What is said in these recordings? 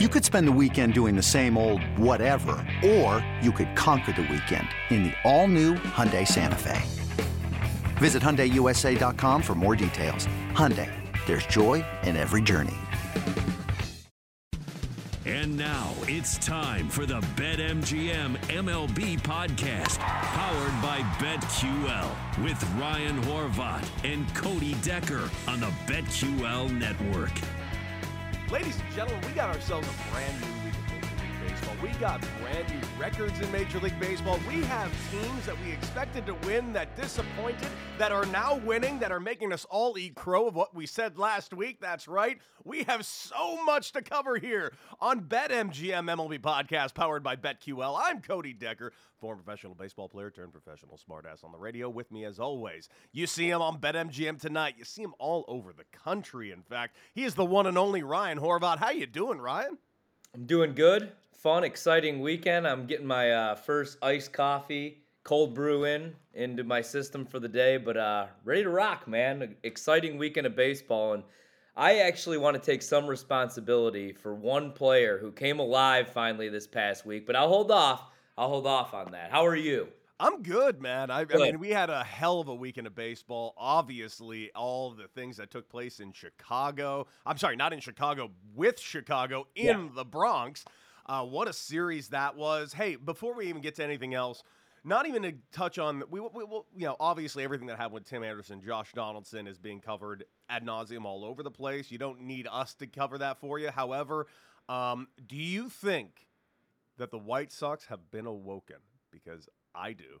You could spend the weekend doing the same old whatever, or you could conquer the weekend in the all-new Hyundai Santa Fe. Visit HyundaiUSA.com for more details. Hyundai, there's joy in every journey. And now it's time for the BetMGM MLB podcast, powered by BetQL, with Ryan Horvat and Cody Decker on the BetQL network. Ladies and gentlemen, we got ourselves a brand new We got brand new records in Major League Baseball. We have teams that we expected to win that disappointed, that are now winning, that are making us all eat crow of what we said last week. That's right. We have so much to cover here on BetMGM MLB podcast powered by BetQL. I'm Cody Decker, former professional baseball player turned professional smartass on the radio. With me as always, you see him on BetMGM tonight. You see him all over the country. In fact, he is the one and only Ryan Horvat. How you doing, Ryan? I'm doing good. Fun, exciting weekend. I'm getting my uh, first iced coffee, cold brew in into my system for the day, but uh, ready to rock, man. Exciting weekend of baseball, and I actually want to take some responsibility for one player who came alive finally this past week. But I'll hold off. I'll hold off on that. How are you? I'm good, man. I, I, mean, we had a hell of a weekend of baseball. Obviously, all the things that took place in Chicago. I'm sorry, not in Chicago, with Chicago in yeah. the Bronx. Uh, what a series that was. Hey, before we even get to anything else, not even to touch on we, we, we, you know obviously everything that happened with Tim Anderson, Josh Donaldson is being covered ad nauseum all over the place. You don't need us to cover that for you. However, um, do you think that the White Sox have been awoken? Because I do.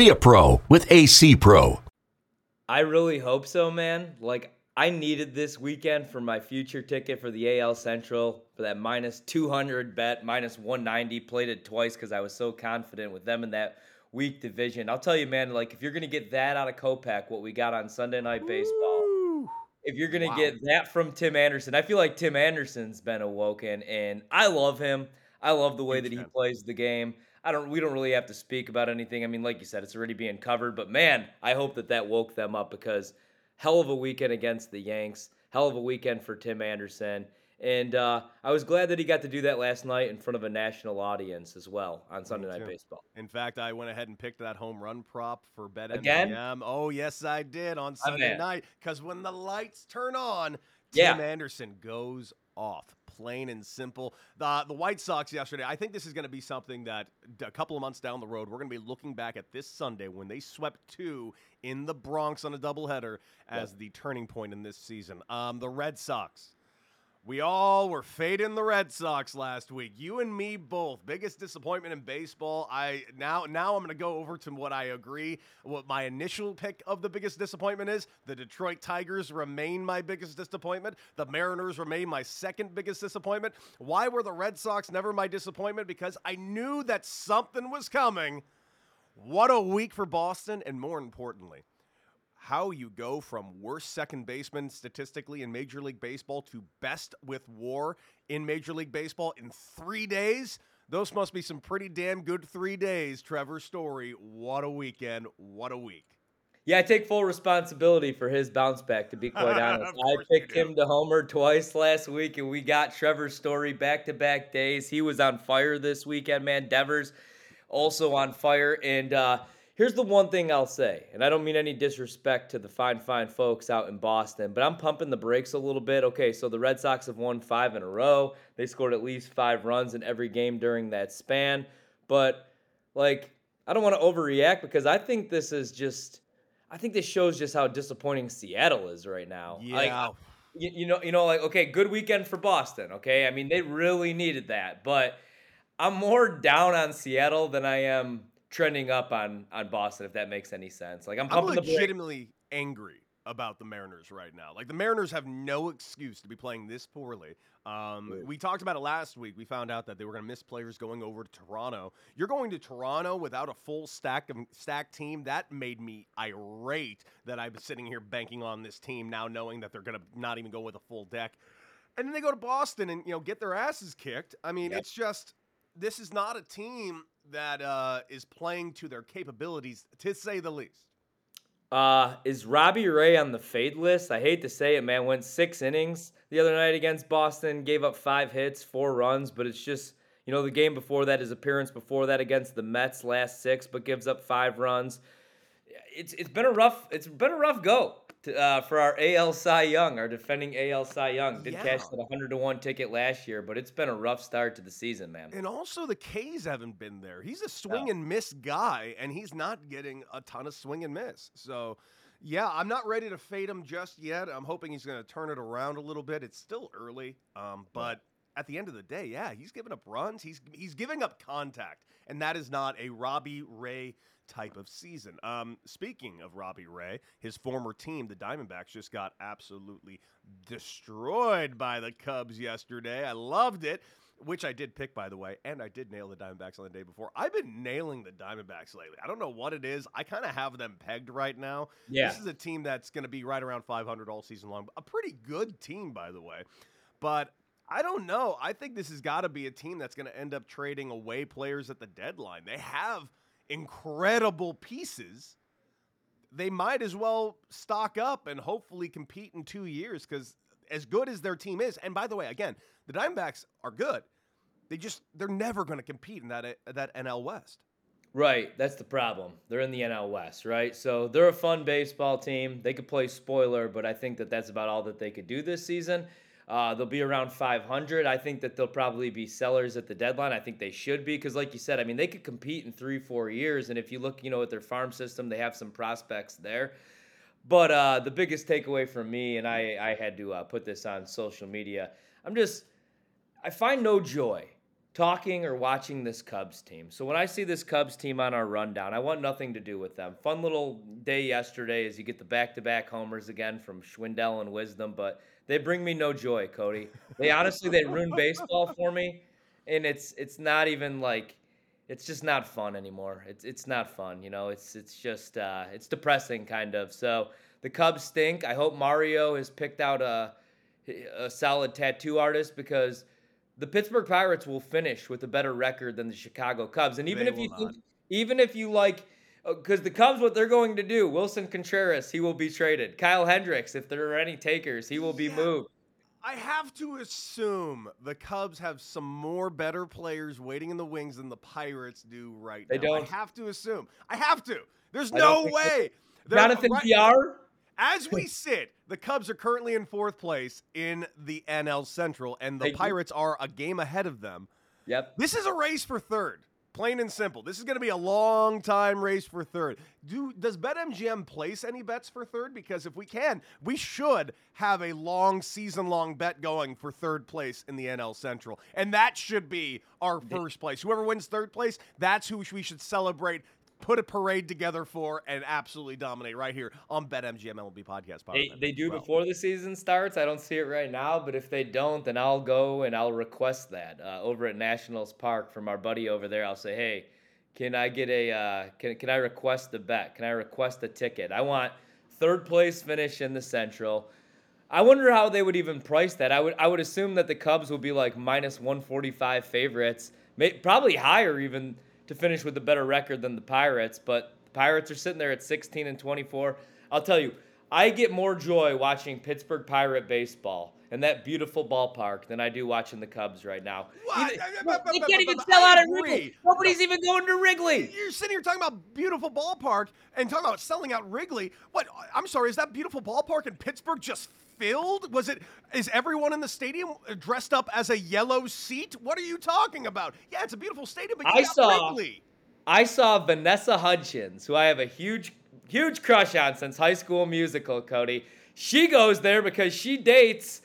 Be a pro with AC Pro. I really hope so, man. Like, I needed this weekend for my future ticket for the AL Central for that minus 200 bet, minus 190. Played it twice because I was so confident with them in that weak division. I'll tell you, man, like, if you're going to get that out of Kopech, what we got on Sunday Night Baseball, if you're going to wow. get that from Tim Anderson, I feel like Tim Anderson's been awoken, and I love him. I love the way that he plays the game. I don't. We don't really have to speak about anything. I mean, like you said, it's already being covered. But man, I hope that that woke them up because hell of a weekend against the Yanks. Hell of a weekend for Tim Anderson. And uh, I was glad that he got to do that last night in front of a national audience as well on Sunday Night Baseball. In fact, I went ahead and picked that home run prop for BetMGM. Again? Oh, yes, I did on Sunday night because when the lights turn on, Tim yeah. Anderson goes off plain and simple. The the White Sox yesterday, I think this is going to be something that a couple of months down the road, we're going to be looking back at this Sunday when they swept two in the Bronx on a doubleheader as the turning point in this season. Um, the Red Sox we all were fading the Red Sox last week. You and me both. Biggest disappointment in baseball. I now now I'm going to go over to what I agree. What my initial pick of the biggest disappointment is: the Detroit Tigers remain my biggest disappointment. The Mariners remain my second biggest disappointment. Why were the Red Sox never my disappointment? Because I knew that something was coming. What a week for Boston, and more importantly, how you go from worst second baseman statistically in Major League Baseball to best with war in Major League Baseball in three days. Those must be some pretty damn good three days, Trevor Story. What a weekend. What a week. Yeah, I take full responsibility for his bounce back, to be quite honest. I picked him to homer twice last week, and we got Trevor Story back to back days. He was on fire this weekend, man. Devers also on fire. And, uh, Here's the one thing I'll say, and I don't mean any disrespect to the fine, fine folks out in Boston, but I'm pumping the brakes a little bit. Okay, so the Red Sox have won five in a row. They scored at least five runs in every game during that span. But, like, I don't want to overreact because I think this is just, I think this shows just how disappointing Seattle is right now. Yeah. Like, you, you know, you know, like, okay, good weekend for Boston. Okay, I mean, they really needed that, but I'm more down on Seattle than I am trending up on on Boston, if that makes any sense. Like I'm, I'm legitimately angry about the Mariners right now. Like the Mariners have no excuse to be playing this poorly. Um, we talked about it last week. We found out that they were going to miss players going over to Toronto. You're going to Toronto without a full stack of stack team. That made me irate that I'm sitting here banking on this team now, knowing that they're going to not even go with a full deck. And then they go to Boston and you know get their asses kicked. I mean, yep. it's just this is not a team that uh, is playing to their capabilities, to say the least. Uh, is Robbie Ray on the fade list? I hate to say it, man. Went six innings the other night against Boston, gave up five hits, four runs, but it's just, you know, the game before that, his appearance before that against the Mets last six, but gives up five runs. It's it's been a rough it's been a rough go to, uh, for our AL Cy Young, our defending AL Cy Young. Did yeah. cash that 100 to 1 ticket last year, but it's been a rough start to the season, man. And also, the K's haven't been there. He's a swing no. and miss guy, and he's not getting a ton of swing and miss. So, yeah, I'm not ready to fade him just yet. I'm hoping he's going to turn it around a little bit. It's still early, um, but at the end of the day, yeah, he's giving up runs. He's he's giving up contact, and that is not a Robbie Ray type of season. Um, speaking of Robbie Ray, his former team, the Diamondbacks, just got absolutely destroyed by the Cubs yesterday. I loved it. Which I did pick, by the way, and I did nail the Diamondbacks on the day before. I've been nailing the Diamondbacks lately. I don't know what it is. I kind of have them pegged right now. Yeah. This is a team that's going to be right around 500 all season long. A pretty good team, by the way. But I don't know. I think this has got to be a team that's going to end up trading away players at the deadline. They have incredible pieces, they might as well stock up and hopefully compete in two years because as good as their team is, and by the way, again, the Diamondbacks are good. They just they're never going to compete in that that NL West. Right, that's the problem. They're in the NL West, right? So they're a fun baseball team. They could play spoiler, but I think that that's about all that they could do this season. Uh, they'll be around 500. I think that they'll probably be sellers at the deadline. I think they should be because, like you said, I mean, they could compete in three, four years. And if you look, you know, at their farm system, they have some prospects there. But uh, the biggest takeaway from me, and I, I had to uh, put this on social media, I'm just, I find no joy talking or watching this Cubs team. So when I see this Cubs team on our rundown, I want nothing to do with them. Fun little day yesterday as you get the back to back homers again from Schwindel and Wisdom, but they bring me no joy, Cody. They honestly they ruin baseball for me, and it's it's not even like it's just not fun anymore. It's it's not fun, you know. It's it's just uh, it's depressing kind of. So the Cubs stink. I hope Mario has picked out a a solid tattoo artist because the Pittsburgh Pirates will finish with a better record than the Chicago Cubs. And even they if you think, even if you like because uh, the Cubs, what they're going to do, Willson Contreras, he will be traded. Kyle Hendricks, if there are any takers, he will be yeah. moved. I have to assume the Cubs have some more better players waiting in the wings than the Pirates do right they now. Don't. I have to assume. I have to. There's no way. Jonathan right, PR? As we sit, the Cubs are currently in fourth place in the NL Central, and the Pirates are a game ahead of them. Yep. This is a race for third. Plain and simple. This is going to be a long time race for third. Do does BetMGM place any bets for third? Because if we can, we should have a long season long bet going for third place in the NL Central, and that should be our first place. Whoever wins third place, that's who we should celebrate put a parade together for and absolutely dominate right here on BetMGM MLB podcast. They, they do well. before the season starts. I don't see it right now, but if they don't, then I'll go and I'll request that uh, over at Nationals Park from our buddy over there. I'll say, hey, can I get a uh, can can I request the bet? Can I request a ticket? I want third place finish in the Central. I wonder how they would even price that. I would I would assume that the Cubs would be like minus 145 favorites, may, probably higher even to finish with a better record than the Pirates, but the Pirates are sitting there at 16 and 24. I'll tell you, I get more joy watching Pittsburgh Pirate baseball in that beautiful ballpark than I do watching the Cubs right now. What? Even, they can't even sell out at Wrigley. Nobody's even going to Wrigley. You're sitting here talking about beautiful ballpark and talking about selling out Wrigley. What? I'm sorry, is that beautiful ballpark in Pittsburgh just filled? Was it? Is everyone in the stadium uh, dressed up as a yellow seat? What are you talking about? Yeah, it's a beautiful stadium, but I saw. Wrigley. I saw Vanessa Hudgens, who I have a huge, huge crush on since High School Musical. Cody, she goes there because she dates.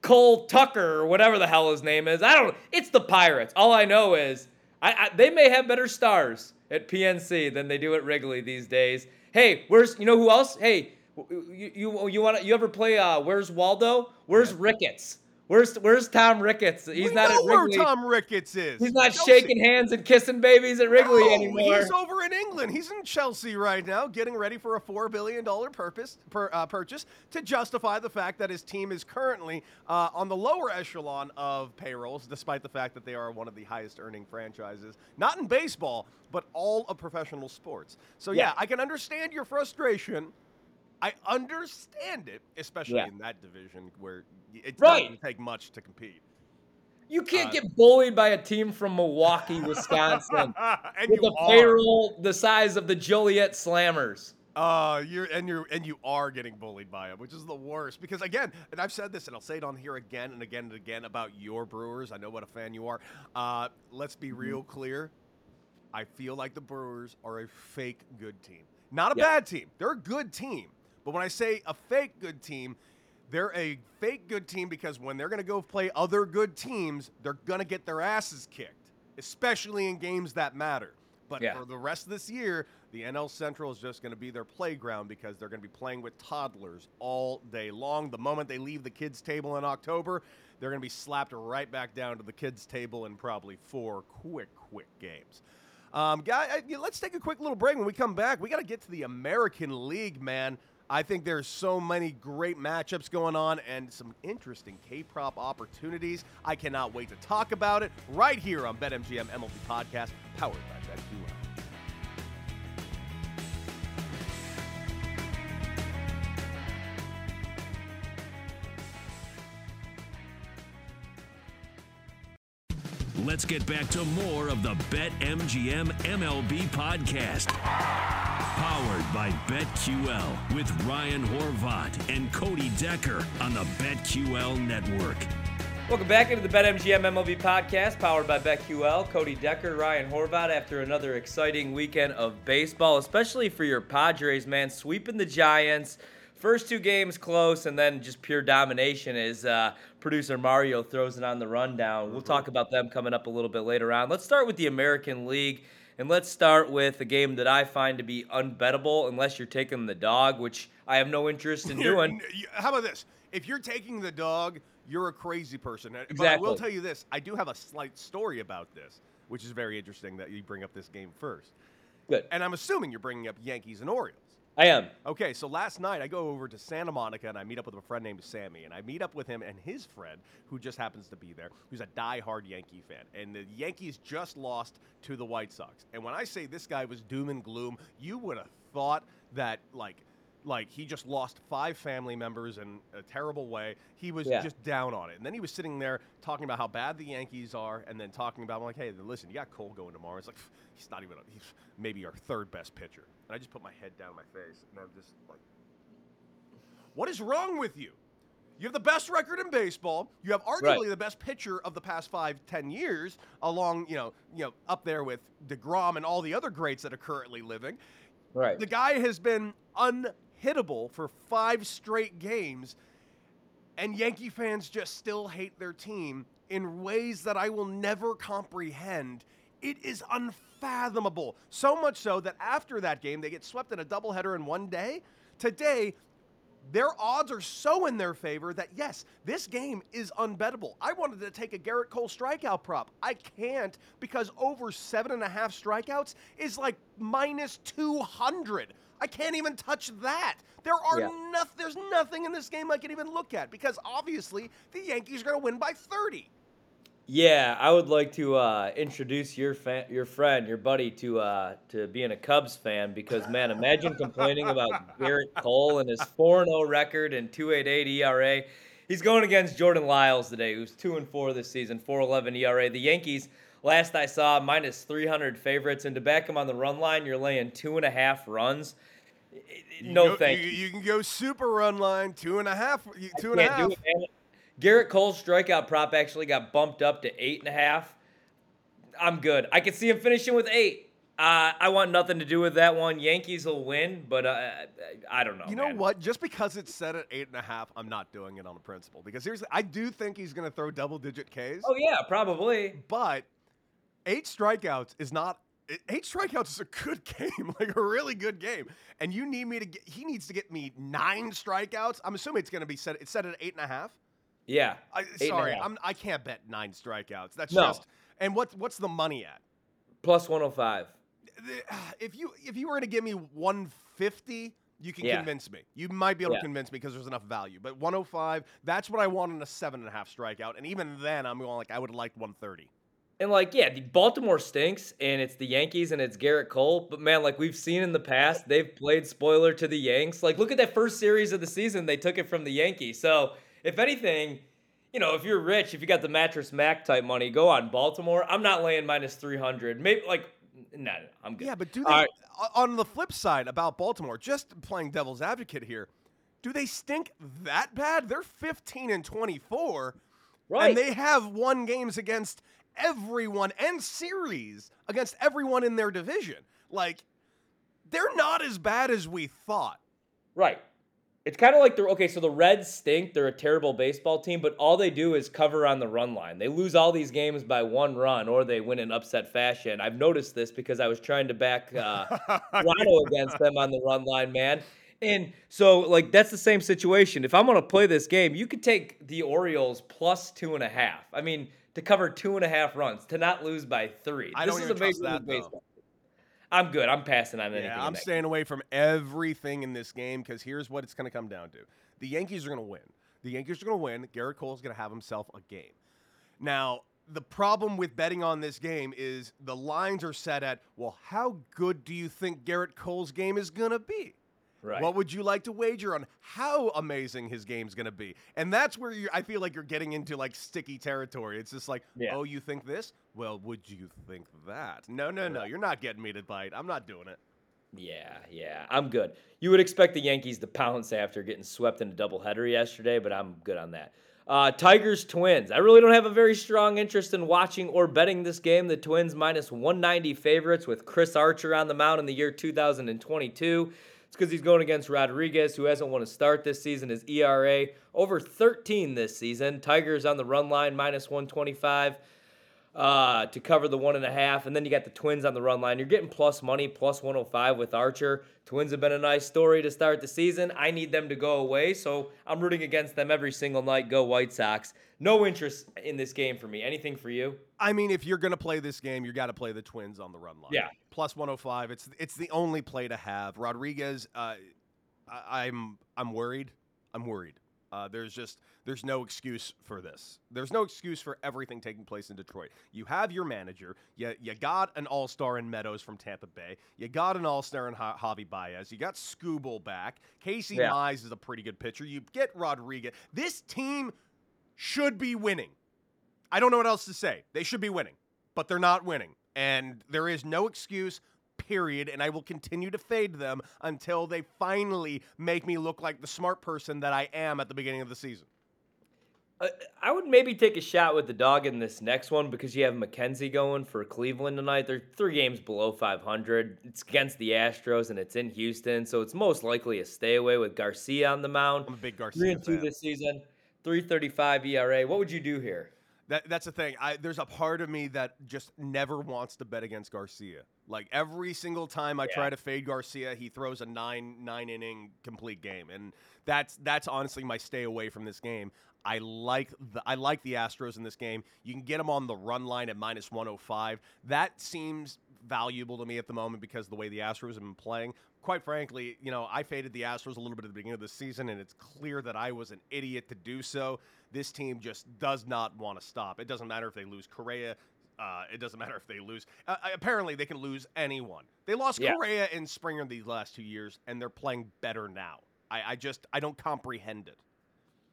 Cole Tucker or whatever the hell his name is. I don't. It's the Pirates. All I know is I, I, they may have better stars at PNC than they do at Wrigley these days. Hey, where's you know who else? Hey, You you, you want you ever play? Uh, Where's Waldo? Where's Ricketts? Where's Where's Tom Ricketts? He's we not know at Wrigley. where Tom Ricketts is. He's not Chelsea. shaking hands and kissing babies at Wrigley no, anymore. He's over in England. He's in Chelsea right now, getting ready for a four billion dollar purpose per, uh, purchase to justify the fact that his team is currently uh, on the lower echelon of payrolls, despite the fact that they are one of the highest earning franchises, not in baseball, but all of professional sports. So yeah, yeah I can understand your frustration. I understand it, especially yeah. in that division where it right. doesn't take much to compete. You can't uh, get bullied by a team from Milwaukee, Wisconsin, with a payroll the size of the Joliet Slammers. Uh, you're and you're and you are getting bullied by them, which is the worst. Because again, and I've said this, and I'll say it on here again and again and again about your Brewers. I know what a fan you are. Uh, let's be mm-hmm. real clear. I feel like the Brewers are a fake good team, not a yep. bad team. They're a good team, but when I say a fake good team, they're a fake good team because when they're going to go play other good teams, they're going to get their asses kicked, especially in games that matter. But yeah. for the rest of this year, the NL Central is just going to be their playground because they're going to be playing with toddlers all day long. The moment they leave the kids' table in October, they're going to be slapped right back down to the kids' table in probably four quick, quick games. Um, guy, let's take a quick little break. When we come back, we got to get to the American League, man. I think there's so many great matchups going on and some interesting K prop opportunities. I cannot wait to talk about it right here on BetMGM MLB Podcast, powered by BetQL. Let's get back to more of the BetMGM MLB podcast. Powered by BetQL with Ryan Horvat and Cody Decker on the BetQL network. Welcome back into the BetMGM MLB podcast, powered by BetQL. Cody Decker, Ryan Horvat, after another exciting weekend of baseball, especially for your Padres, man, sweeping the Giants. First two games close, and then just pure domination as uh, producer Mario throws it on the rundown. We'll talk about them coming up a little bit later on. Let's start with the American League. And let's start with a game that I find to be unbettable unless you're taking the dog, which I have no interest in doing. How about this? If you're taking the dog, you're a crazy person. Exactly. But I will tell you this I do have a slight story about this, which is very interesting that you bring up this game first. Good. And I'm assuming you're bringing up Yankees and Orioles. I am. Okay, so last night I go over to Santa Monica and I meet up with a friend named Sammy, and I meet up with him and his friend, who just happens to be there, who's a die-hard Yankee fan. And the Yankees just lost to the White Sox. And when I say this guy was doom and gloom, you would have thought that like like he just lost five family members in a terrible way. He was yeah. just down on it. And then he was sitting there talking about how bad the Yankees are and then talking about, I'm like, hey, listen, you got Cole going tomorrow. It's like, he's not even, a, he's maybe our third best pitcher. And I just put my head down my face and I'm just like, what is wrong with you? You have the best record in baseball. You have arguably right. the best pitcher of the past five, ten years, along, you know, you know, up there with DeGrom and all the other greats that are currently living. Right. The guy has been un hittable for five straight games, and Yankee fans just still hate their team in ways that I will never comprehend. It is unfathomable. So much so that after that game, they get swept in a doubleheader in one day. Today, their odds are so in their favor that yes, this game is unbettable. I wanted to take a Gerrit Cole strikeout prop. I can't because over seven and a half strikeouts is like minus 200. I can't even touch that. There are yeah. nothing. There's nothing in this game I can even look at because obviously the Yankees are going to win by 30. Yeah, I would like to uh, introduce your your friend, your buddy, to uh, to being a Cubs fan because man, imagine complaining about Gerrit Cole and his 4-0 record and 2.88 ERA. He's going against Jordan Lyles today, who's two and four this season, 4.11 ERA. The Yankees, last I saw, minus 300 favorites, and to back him on the run line, you're laying two and a half runs. No, go, thank you. You can go super run line two and a half. Two and a half. Gerrit Cole's strikeout prop actually got bumped up to eight and a half. I'm good. I can see him finishing with eight. Uh, I want nothing to do with that one. Yankees will win, but uh, I don't know. You know what? Just because it's set at eight and a half, I'm not doing it on a principle. Because here's, I do think he's going to throw double digit Ks. Oh yeah, probably. But eight strikeouts is not eight strikeouts is a good game, like a really good game. And you need me to get. He needs to get me nine strikeouts. I'm assuming it's going to be set. It's set at eight and a half. Yeah. I, sorry, I'm. I can't bet nine strikeouts. That's no. just. And what what's the money at? Plus 105. If you if you were going to give me 150, you can yeah. convince me. You might be able yeah. to convince me because there's enough value. But 105, that's what I want in a seven and a half strikeout. And even then, I'm going like I would have liked 130. And like, yeah, the Baltimore stinks, and it's the Yankees, and it's Gerrit Cole. But man, like we've seen in the past, they've played spoiler to the Yanks. Like, look at that first series of the season; they took it from the Yankees. So, if anything, you know, if you're rich, if you got the mattress Mack type money, go on Baltimore. I'm not laying minus 300. Maybe like, no, nah, I'm good. Yeah, but do they? Right. On the flip side about Baltimore, just playing devil's advocate here, do they stink that bad? They're 15 and 24. Right. And they have won games against everyone and series against everyone in their division. Like, they're not as bad as we thought. Right. It's kind of like they're okay, so the Reds stink. They're a terrible baseball team, but all they do is cover on the run line. They lose all these games by one run, or they win in upset fashion. I've noticed this because I was trying to back uh, Toronto against them on the run line, man. And so, like, that's the same situation. If I'm going to play this game, you could take the Orioles plus two and a half. I mean, to cover two and a half runs, to not lose by three. I this don't is even trust that, baseball. I'm good. I'm passing on anything. Yeah, I'm staying away from everything in this game because here's what it's going to come down to: the Yankees are going to win. The Yankees are going to win. Gerrit Cole's going to have himself a game. Now, the problem with betting on this game is the lines are set at, well, how good do you think Gerrit Cole's game is going to be? Right. What would you like to wager on how amazing his game's going to be? And that's where you I feel like you're getting into like sticky territory. It's just like, yeah. "Oh, you think this? Well, would you think that?" No, no, no. You're not getting me to bite. I'm not doing it. Yeah, yeah. I'm good. You would expect the Yankees to pounce after getting swept in a doubleheader yesterday, but I'm good on that. Uh, Tigers Twins. I really don't have a very strong interest in watching or betting this game. The Twins minus 190 favorites with Chris Archer on the mound in the year 2022. It's because he's going against Rodriguez, who hasn't won a start this season. His ERA over 13 this season. Tigers on the run line, minus 125 uh, to cover the one and a half. And then you got the Twins on the run line. You're getting plus money, plus 105 with Archer. Twins have been a nice story to start the season. I need them to go away, so I'm rooting against them every single night. Go White Sox. No interest in this game for me. Anything for you? I mean, if you're going to play this game, you got to play the Twins on the run line. Yeah. Plus 105. It's it's the only play to have. Rodriguez, uh, I, I'm I'm worried. I'm worried. Uh, there's just there's no excuse for this. There's no excuse for everything taking place in Detroit. You have your manager. You, you got an all star in Meadows from Tampa Bay. You got an all star in Javi Baez. You got Skubal back. Casey yeah. Mize is a pretty good pitcher. You get Rodriguez. This team should be winning. I don't know what else to say. They should be winning, but they're not winning. And there is no excuse, period. And I will continue to fade them until they finally make me look like the smart person that I am at the beginning of the season. Uh, I would maybe take a shot with the dog in this next one because you have McKenzie going for Cleveland tonight. They're three games below 500. It's against the Astros and it's in Houston, so it's most likely a stay away with Garcia on the mound. I'm a big Garcia Three and two fan. this season. 335 ERA. What would you do here? That, that's the thing. I, there's a part of me that just never wants to bet against Garcia. Like every single time I yeah. try to fade Garcia, he throws a nine nine inning complete game, and that's that's honestly my stay away from this game. I like the I like the Astros in this game. You can get them on the run line at minus 105. That seems valuable to me at the moment because the way the Astros have been playing quite frankly, you know, I faded the Astros a little bit at the beginning of the season, and it's clear that I was an idiot to do so. This team just does not want to stop. It doesn't matter if they lose Correa. Uh, it doesn't matter if they lose. Uh, apparently, they can lose anyone. They lost yeah. Correa and Springer these last two years, and they're playing better now. I, I just I don't comprehend it.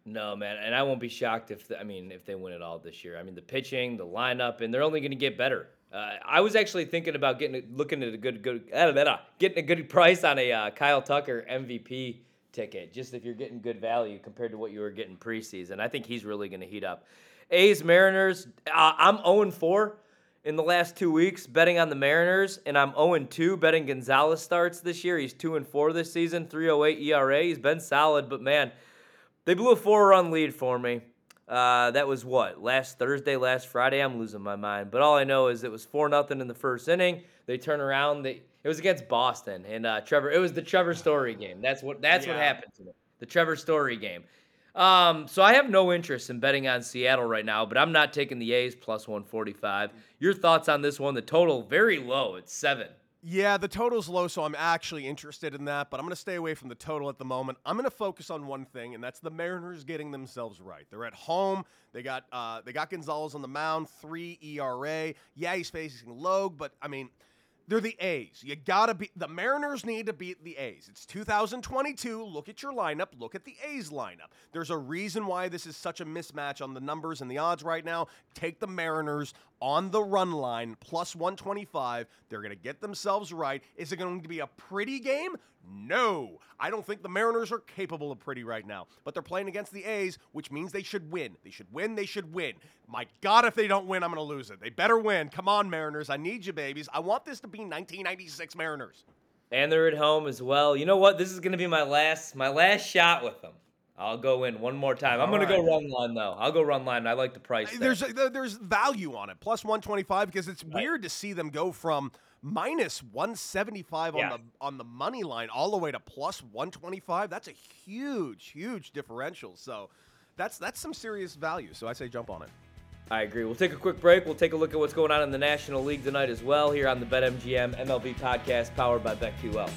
No, man, and I won't be shocked if the, I mean if they win it all this year. I mean the pitching, the lineup, and they're only going to get better. Uh, I was actually thinking about getting looking at a good good uh, getting a good price on a uh, Kyle Tucker MVP ticket, just if you're getting good value compared to what you were getting preseason. I think he's really going to heat up. A's Mariners. Uh, I'm 0 4 in the last two weeks betting on the Mariners, and I'm 0 2 betting Gonzalez starts this year. He's 2 and 4 this season, 308 ERA. He's been solid, but man, they blew a four run lead for me. Uh, that was what last Thursday, last Friday. I'm losing my mind, but all I know is it was four nothing in the first inning. They turn around. They it was against Boston, and uh, Trevor. It was the Trevor Story game. That's what that's yeah. what happened to me. The Trevor Story game. Um, so I have no interest in betting on Seattle right now, but I'm not taking the A's plus 145. Your thoughts on this one? The total very low. It's seven. Yeah, the total's low, so I'm actually interested in that, but I'm going to stay away from the total at the moment. I'm going to focus on one thing, and that's the Mariners getting themselves right. They're at home. They got uh, they got Gonzalez on the mound, three ERA. Yeah, he's facing Logue, but I mean – they're the A's. You got to be the Mariners need to beat the A's. It's 2022. Look at your lineup. Look at the A's lineup. There's a reason why this is such a mismatch on the numbers and the odds right now. Take the Mariners on the run line plus 125. They're going to get themselves right. Is it going to be a pretty game? No. I don't think the Mariners are capable of pretty right now. But they're playing against the A's, which means they should win. They should win. They should win. My God, if they don't win, I'm going to lose it. They better win. Come on, Mariners. I need you, babies. I want this to be 1996 Mariners. And they're at home as well. You know what? This is going to be my last my last shot with them. I'll go in one more time. I'm going right. to go run line though. I'll go run line. I like the price. There. There's uh, there's value on it. Plus 125 because it's right. weird to see them go from minus 175 yeah. on the on the money line all the way to plus 125. That's a huge huge differential. So that's that's some serious value. So I say jump on it. I agree. We'll take a quick break. We'll take a look at what's going on in the National League tonight as well here on the BetMGM MLB podcast powered by BetQL.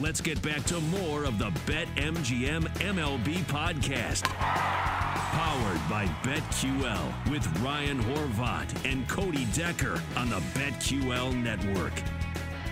Let's get back to more of the BetMGM MLB podcast. Powered by BetQL with Ryan Horvat and Cody Decker on the BetQL network.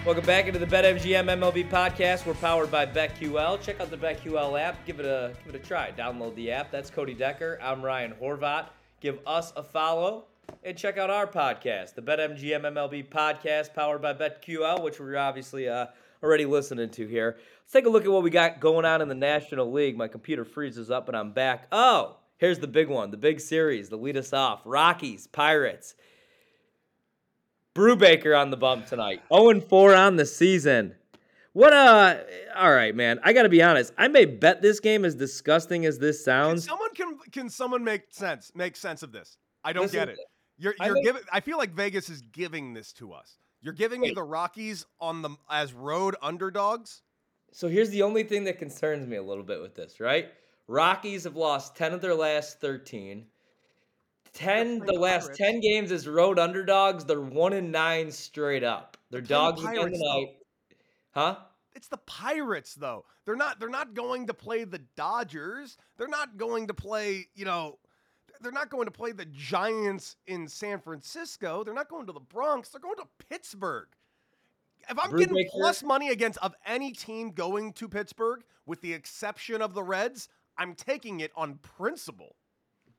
Welcome back into the BetMGM MLB podcast. We're powered by BetQL. Check out the BetQL app. Give it a give it a try. Download the app. That's Cody Decker. I'm Ryan Horvat. Give us a follow and check out our podcast, the BetMGM MLB podcast, powered by BetQL, which we're obviously uh, already listening to here. Let's take a look at what we got going on in the National League. My computer freezes up and I'm back. Oh, here's the big one, the big series to lead us off Rockies, Pirates. Brubaker on the bump tonight. 0 4 on the season. What uh all right, man. I gotta be honest. I may bet this game as disgusting as this sounds. Can someone can can someone make sense make sense of this? I don't Listen, get it. You're you're I giving I feel like Vegas is giving this to us. You're giving Wait. me the Rockies on the as road underdogs. So here's the only thing that concerns me a little bit with this, right? Rockies have lost 10 of their last 13. 10 the last 10 games as road underdogs. They're 1 and 9 straight up. They're, They're dogs the again tonight. Huh? It's the Pirates though. They're not they're not going to play the Dodgers. They're not going to play, you know, they're not going to play the Giants in San Francisco. They're not going to the Bronx. They're going to Pittsburgh. If I'm getting plus money against of any team going to Pittsburgh, with the exception of the Reds, I'm taking it on principle.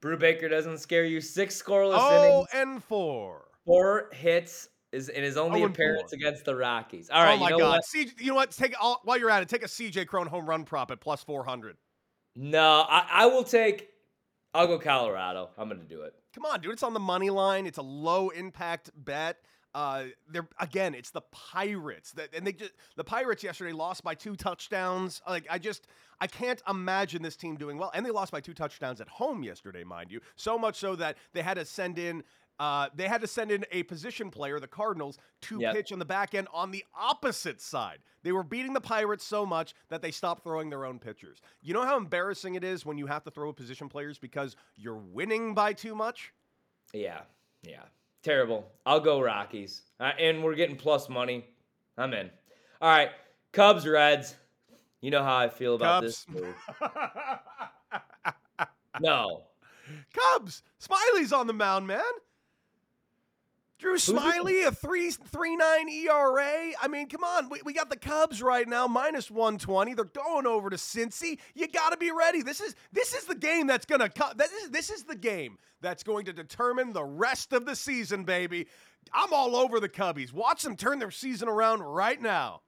Brubaker doesn't scare you. Six scoreless oh, innings. and four. Four hits is in his only oh, appearance four. against the Rockies. All right. Oh my you know God. What? C- you know what? Take all, while you're at it. Take a CJ Cron home run prop at plus four hundred. No, I, I will take I'll go Colorado. I'm going to do it. Come on, dude. It's on the money line. It's a low impact bet. Uh, they're again, it's the Pirates that, and they just the Pirates yesterday lost by two touchdowns. Like I just, I can't imagine this team doing well, and they lost by two touchdowns at home yesterday, mind you. So much so that they had to send in uh, they had to send in a position player, the Cardinals, to yep. pitch on the back end on the opposite side. They were beating the Pirates so much that they stopped throwing their own pitchers. You know how embarrassing it is when you have to throw position players because you're winning by too much? Yeah, yeah. Terrible. I'll go Rockies. Uh, and we're getting plus money. I'm in. All right. Cubs, Reds. You know how I feel about Cubs. this move. no. Cubs. Smyly's on the mound, man. Drew Smyly, a three three nine ERA. I mean, come on, we, we got the Cubs right now, minus one twenty. They're going over to Cincy. You got to be ready. This is this is the game that's gonna cut. This is this is the game that's going to determine the rest of the season, baby. I'm all over the Cubbies. Watch them turn their season around right now.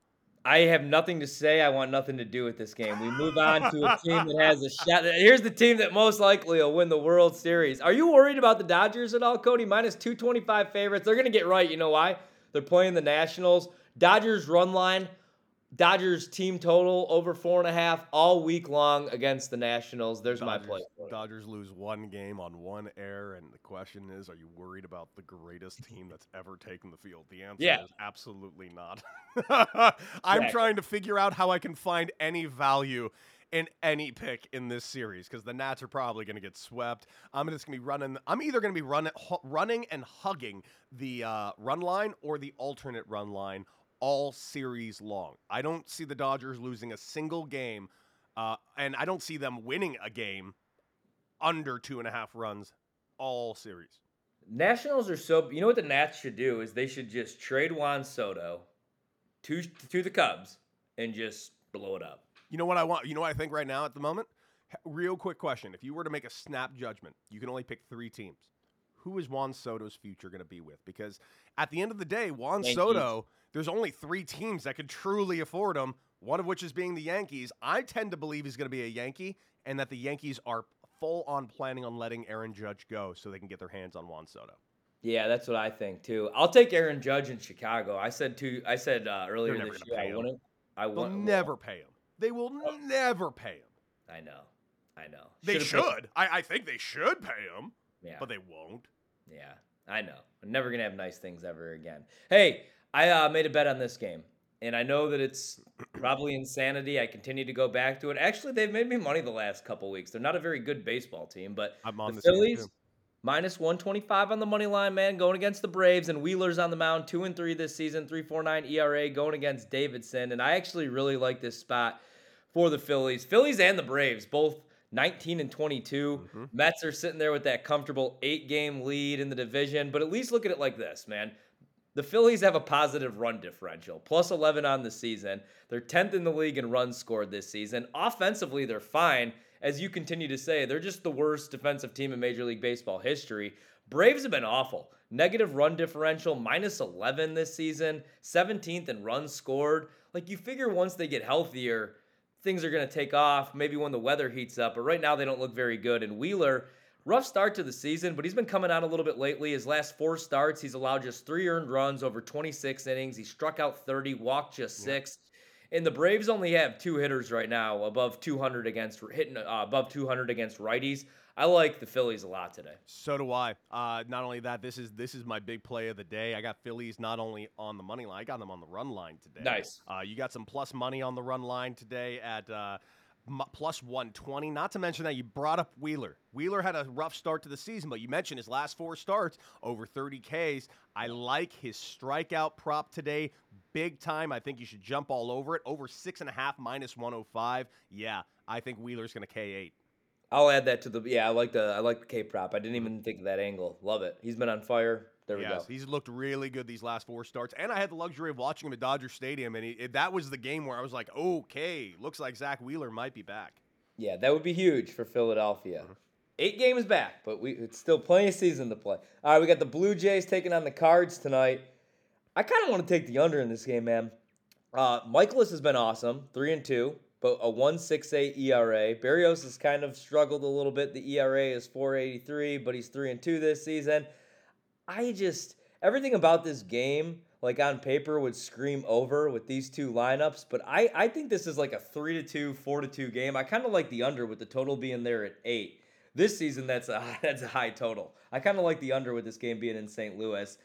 I have nothing to say. I want nothing to do with this game. We move on to a team that has a shot. Here's the team that most likely will win the World Series. Are you worried about the Dodgers at all, Cody? Minus 225 favorites. They're going to get right. You know why? They're playing the Nationals. Dodgers run line, Dodgers team total over four and a half all week long against the Nationals. There's Dodgers, my play. Dodgers lose one game on one error, and the question is, are you worried about the greatest team that's ever taken the field? The answer yeah. is absolutely not. I'm yeah. trying to figure out how I can find any value in any pick in this series because the Nats are probably going to get swept. I'm just going to be running. I'm either going to be running, running and hugging the uh, run line or the alternate run line all series long. I don't see the Dodgers losing a single game, uh, and I don't see them winning a game under two and a half runs all series. Nationals are so. You know what the Nats should do is they should just trade Juan Soto to to the Cubs and just blow it up. You know what I want? You know what I think right now at the moment? Real quick question: If you were to make a snap judgment, you can only pick three teams. Who is Juan Soto's future going to be with? Because at the end of the day, Juan Yankees. Soto there's only three teams that could truly afford him, one of which is being the Yankees. I tend to believe he's going to be a Yankee and that the Yankees are full on planning on letting Aaron Judge go so they can get their hands on Juan Soto. Yeah, that's what I think too. I'll take Aaron Judge in Chicago. I said to I said uh, earlier this year I wouldn't. I They'll never pay him. They will oh. never pay him. I know. I know. They Should've should. I, I think they should pay him. Yeah. But they won't. Yeah. I know. I'm never gonna have nice things ever again. Hey, I uh, made a bet on this game, and I know that it's probably insanity. I continue to go back to it. Actually, they've made me money the last couple weeks. They're not a very good baseball team, but I'm on the Phillies minus 125 on the money line, man, going against the Braves and Wheeler's on the mound, two and three this season, 3.49 ERA, going against Davidson, and I actually really like this spot for the Phillies, Phillies and the Braves, both 19 and 22. Mm-hmm. Mets are sitting there with that comfortable eight game lead in the division, but at least look at it like this, man. The Phillies have a positive run differential, plus 11 on the season. They're 10th in the league in runs scored this season. Offensively, they're fine. As you continue to say, they're just the worst defensive team in Major League Baseball history. Braves have been awful. Negative run differential, minus 11 this season, 17th in runs scored. Like you figure once they get healthier, things are going to take off, maybe when the weather heats up. But right now, they don't look very good. And Wheeler, Rough start to the season, but he's been coming out a little bit lately. His last four starts, he's allowed just three earned runs over 26 innings. He struck out 30, walked just six. And the Braves only have two hitters right now above 200 against hitting uh, above 200 against righties. I like the Phillies a lot today. So do I. Uh, not only that, this is this is my big play of the day. I got Phillies not only on the money line, I got them on the run line today. Nice. Uh, you got some plus money on the run line today at uh, plus 120. Not to mention that you brought up Wheeler. Wheeler had a rough start to the season, but you mentioned his last four starts over 30 Ks. I like his strikeout prop today, big time. I think you should jump all over it. Over six and a half minus 105. Yeah, I think Wheeler's going to K8. I'll add that to the yeah. I like the I like the K prop. I didn't even think of that angle. Love it. He's been on fire. There we yes, go. He's looked really good these last four starts, and I had the luxury of watching him at Dodger Stadium, and he, that was the game where I was like, okay, looks like Zack Wheeler might be back. Yeah, that would be huge for Philadelphia. Mm-hmm. Eight games back, but we it's still plenty of season to play. All right, we got the Blue Jays taking on the Cards tonight. I kind of want to take the under in this game, man. Uh, Mikolas has been awesome, three and two, but a one six eight ERA. Berrios has kind of struggled a little bit. The ERA is four eighty three, but he's three and two this season. I just everything about this game, like on paper, would scream over with these two lineups. But I, I think this is like a three to two, four to two game. I kind of like the under with the total being there at eight. This season, that's a that's a high total. I kind of like the under with this game being in St. Louis.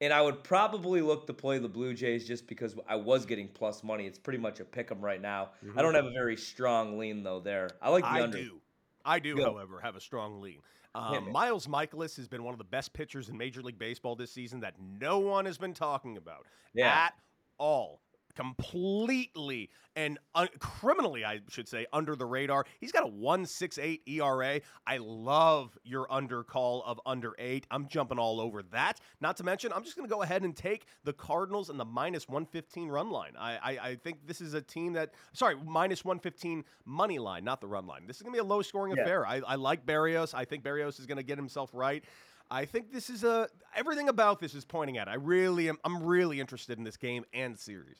And I would probably look to play the Blue Jays just because I was getting plus money. It's pretty much a pick 'em right now. Mm-hmm. I don't have a very strong lean though there. I like the I under. do. I do, Go. however, have a strong lean. Um, Miles Mikolas has been one of the best pitchers in Major League Baseball this season that no one has been talking about yeah. at all completely and un- criminally, I should say, under the radar. He's got a 168 ERA. I love your under call of under eight. I'm jumping all over that. Not to mention, I'm just going to go ahead and take the Cardinals and the minus 115 run line. I, I, I, think this is a team that, sorry, minus 115 money line, not the run line. This is going to be a low scoring yeah. affair. I, I like Berrios. I think Berrios is going to get himself right. I think this is a everything about this is pointing at. I really am. I'm really interested in this game and series.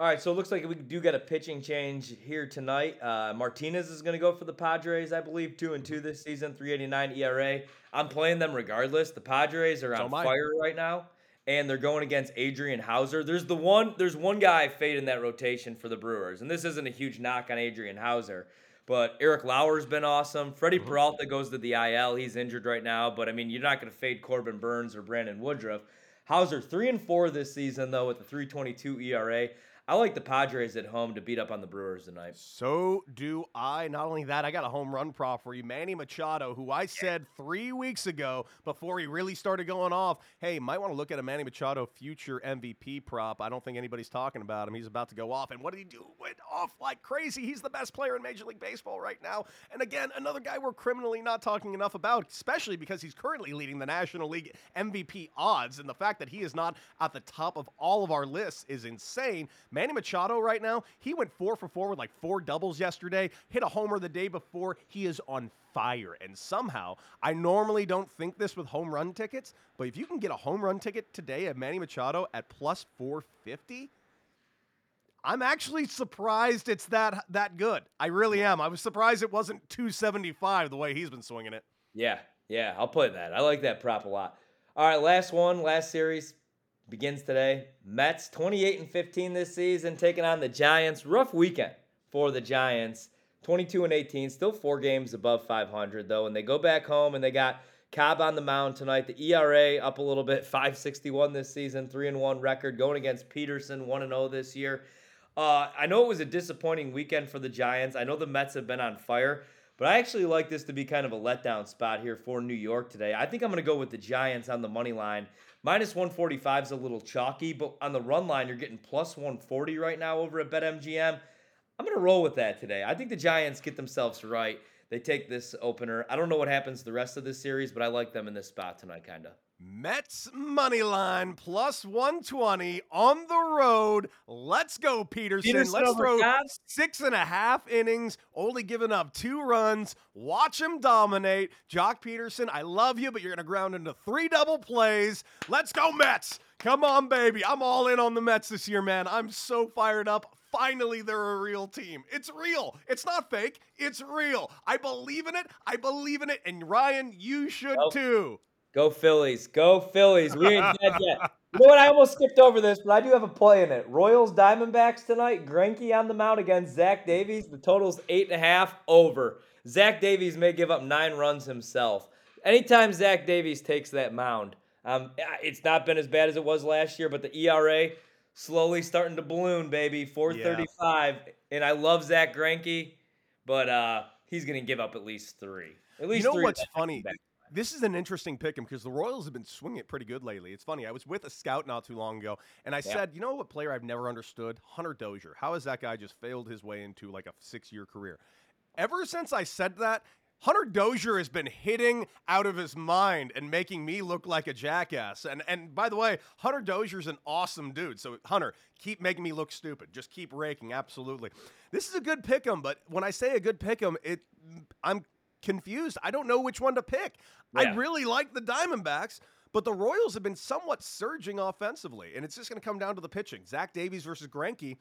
All right, so it looks like we do get a pitching change here tonight. Uh, Martinez is going to go for the Padres, I believe, two and two this season, 3.89 ERA. I'm playing them regardless. The Padres are on fire right now, and they're going against Adrian Houser. There's the one there's one guy in that rotation for the Brewers, and this isn't a huge knock on Adrian Houser, but Eric Lauer's been awesome. Freddie mm-hmm. Peralta goes to the IL. He's injured right now, but I mean, you're not going to fade Corbin Burnes or Brandon Woodruff. Houser three and four this season though with the 3.22 ERA. I like the Padres at home to beat up on the Brewers tonight. So do I. Not only that, I got a home run prop for you. Manny Machado, who I said three weeks ago before he really started going off, hey, might want to look at a Manny Machado future MVP prop. I don't think anybody's talking about him. He's about to go off. And what did he do? Went off like crazy. He's the best player in Major League Baseball right now. And again, another guy we're criminally not talking enough about, especially because he's currently leading the National League MVP odds. And the fact that he is not at the top of all of our lists is insane. Manny Machado right now, he went four for four with like four doubles yesterday, hit a homer the day before. He is on fire. And somehow, I normally don't think this with home run tickets, but if you can get a home run ticket today at Manny Machado at plus 450, I'm actually surprised it's that that good. I really am. I was surprised it wasn't 275 the way he's been swinging it. Yeah, yeah, I'll play that. I like that prop a lot. All right, last one, last series begins today. Mets 28 and 15 this season, taking on the Giants. Rough weekend for the Giants. 22 and 18, still four games above 500 though. And they go back home and they got Cobb on the mound tonight. The ERA up a little bit, 561 this season, 3 and 1 record going against Peterson, 1 and 0 this year. Uh, I know it was a disappointing weekend for the Giants. I know the Mets have been on fire, but I actually like this to be kind of a letdown spot here for New York today. I think I'm going to go with the Giants on the money line. Minus 145 is a little chalky, but on the run line, you're getting plus 140 right now over at BetMGM. I'm going to roll with that today. I think the Giants get themselves right. They take this opener. I don't know what happens the rest of this series, but I like them in this spot tonight, kind of. Mets money line plus 120 on the road. Let's go, Peterson. Peterson Let's throw six and a half innings, only giving up two runs. Watch him dominate. Joc Pederson, I love you, but you're going to ground into three double plays. Let's go, Mets. Come on, baby. I'm all in on the Mets this year, man. I'm so fired up. Finally, they're a real team. It's real. It's not fake. It's real. I believe in it. I believe in it. And Ryan, you should too. Go Phillies. Go Phillies. We ain't dead yet. You know what? I almost skipped over this, but I do have a play in it. Royals Diamondbacks tonight. Greinke on the mound against Zach Davies. The total's eight and a half over. Zach Davies may give up nine runs himself. Anytime Zach Davies takes that mound, um, it's not been as bad as it was last year, but the ERA slowly starting to balloon, baby. 435. Yeah. And I love Zack Greinke, but uh, he's going to give up at least three. At least you know three what's funny? This is an interesting pick him because the Royals have been swinging it pretty good lately. It's funny. I was with a scout not too long ago, and I yeah. said, you know what player I've never understood? Hunter Dozier. How has that guy just failed his way into like a six year career? Ever since I said that, Hunter Dozier has been hitting out of his mind and making me look like a jackass. And and by the way, Hunter Dozier's an awesome dude. So Hunter, keep making me look stupid. Just keep raking. Absolutely. This is a good pick 'em, but when I say a good pick 'em, it I'm confused. I don't know which one to pick. Yeah. I really like the Diamondbacks, but the Royals have been somewhat surging offensively, and it's just going to come down to the pitching. Zach Davies versus Greinke.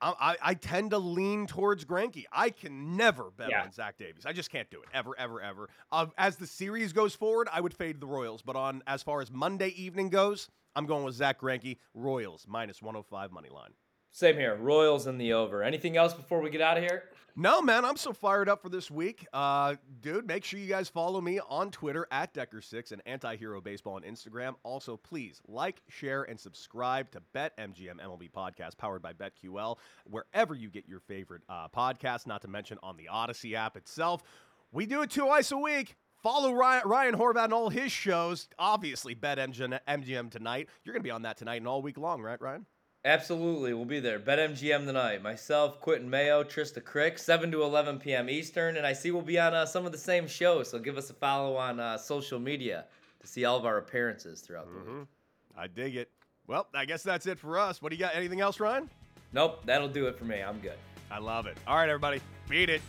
I, I, tend to lean towards Greinke. I can never bet yeah. on Zach Davies. I just can't do it ever, ever, ever. Uh, as the series goes forward, I would fade the Royals, but on as far as Monday evening goes, I'm going with Zack Greinke. Royals minus 105 money line. Same here. Royals in the over. Anything else before we get out of here? No, man, I'm so fired up for this week. Uh, dude, make sure you guys follow me on Twitter at Decker6 and Anti-Hero Baseball on Instagram. Also, please like, share, and subscribe to Bet MGM MLB Podcast powered by BetQL, wherever you get your favorite uh, podcast, not to mention on the Audacy app itself. We do it twice a week. Follow Ryan, Ryan Horvat and all his shows. Obviously, Bet MGM tonight. You're going to be on that tonight and all week long, right, Ryan? Absolutely, we'll be there. BetMGM tonight. Myself, Quentin Mayo, Trista Crick, 7 to 11 p.m. Eastern. And I see we'll be on uh, some of the same shows, so give us a follow on uh, social media to see all of our appearances throughout the mm-hmm. week. I dig it. Well, I guess that's it for us. What do you got? Anything else, Ryan? Nope, that'll do it for me. I'm good. I love it. All right, everybody, beat it.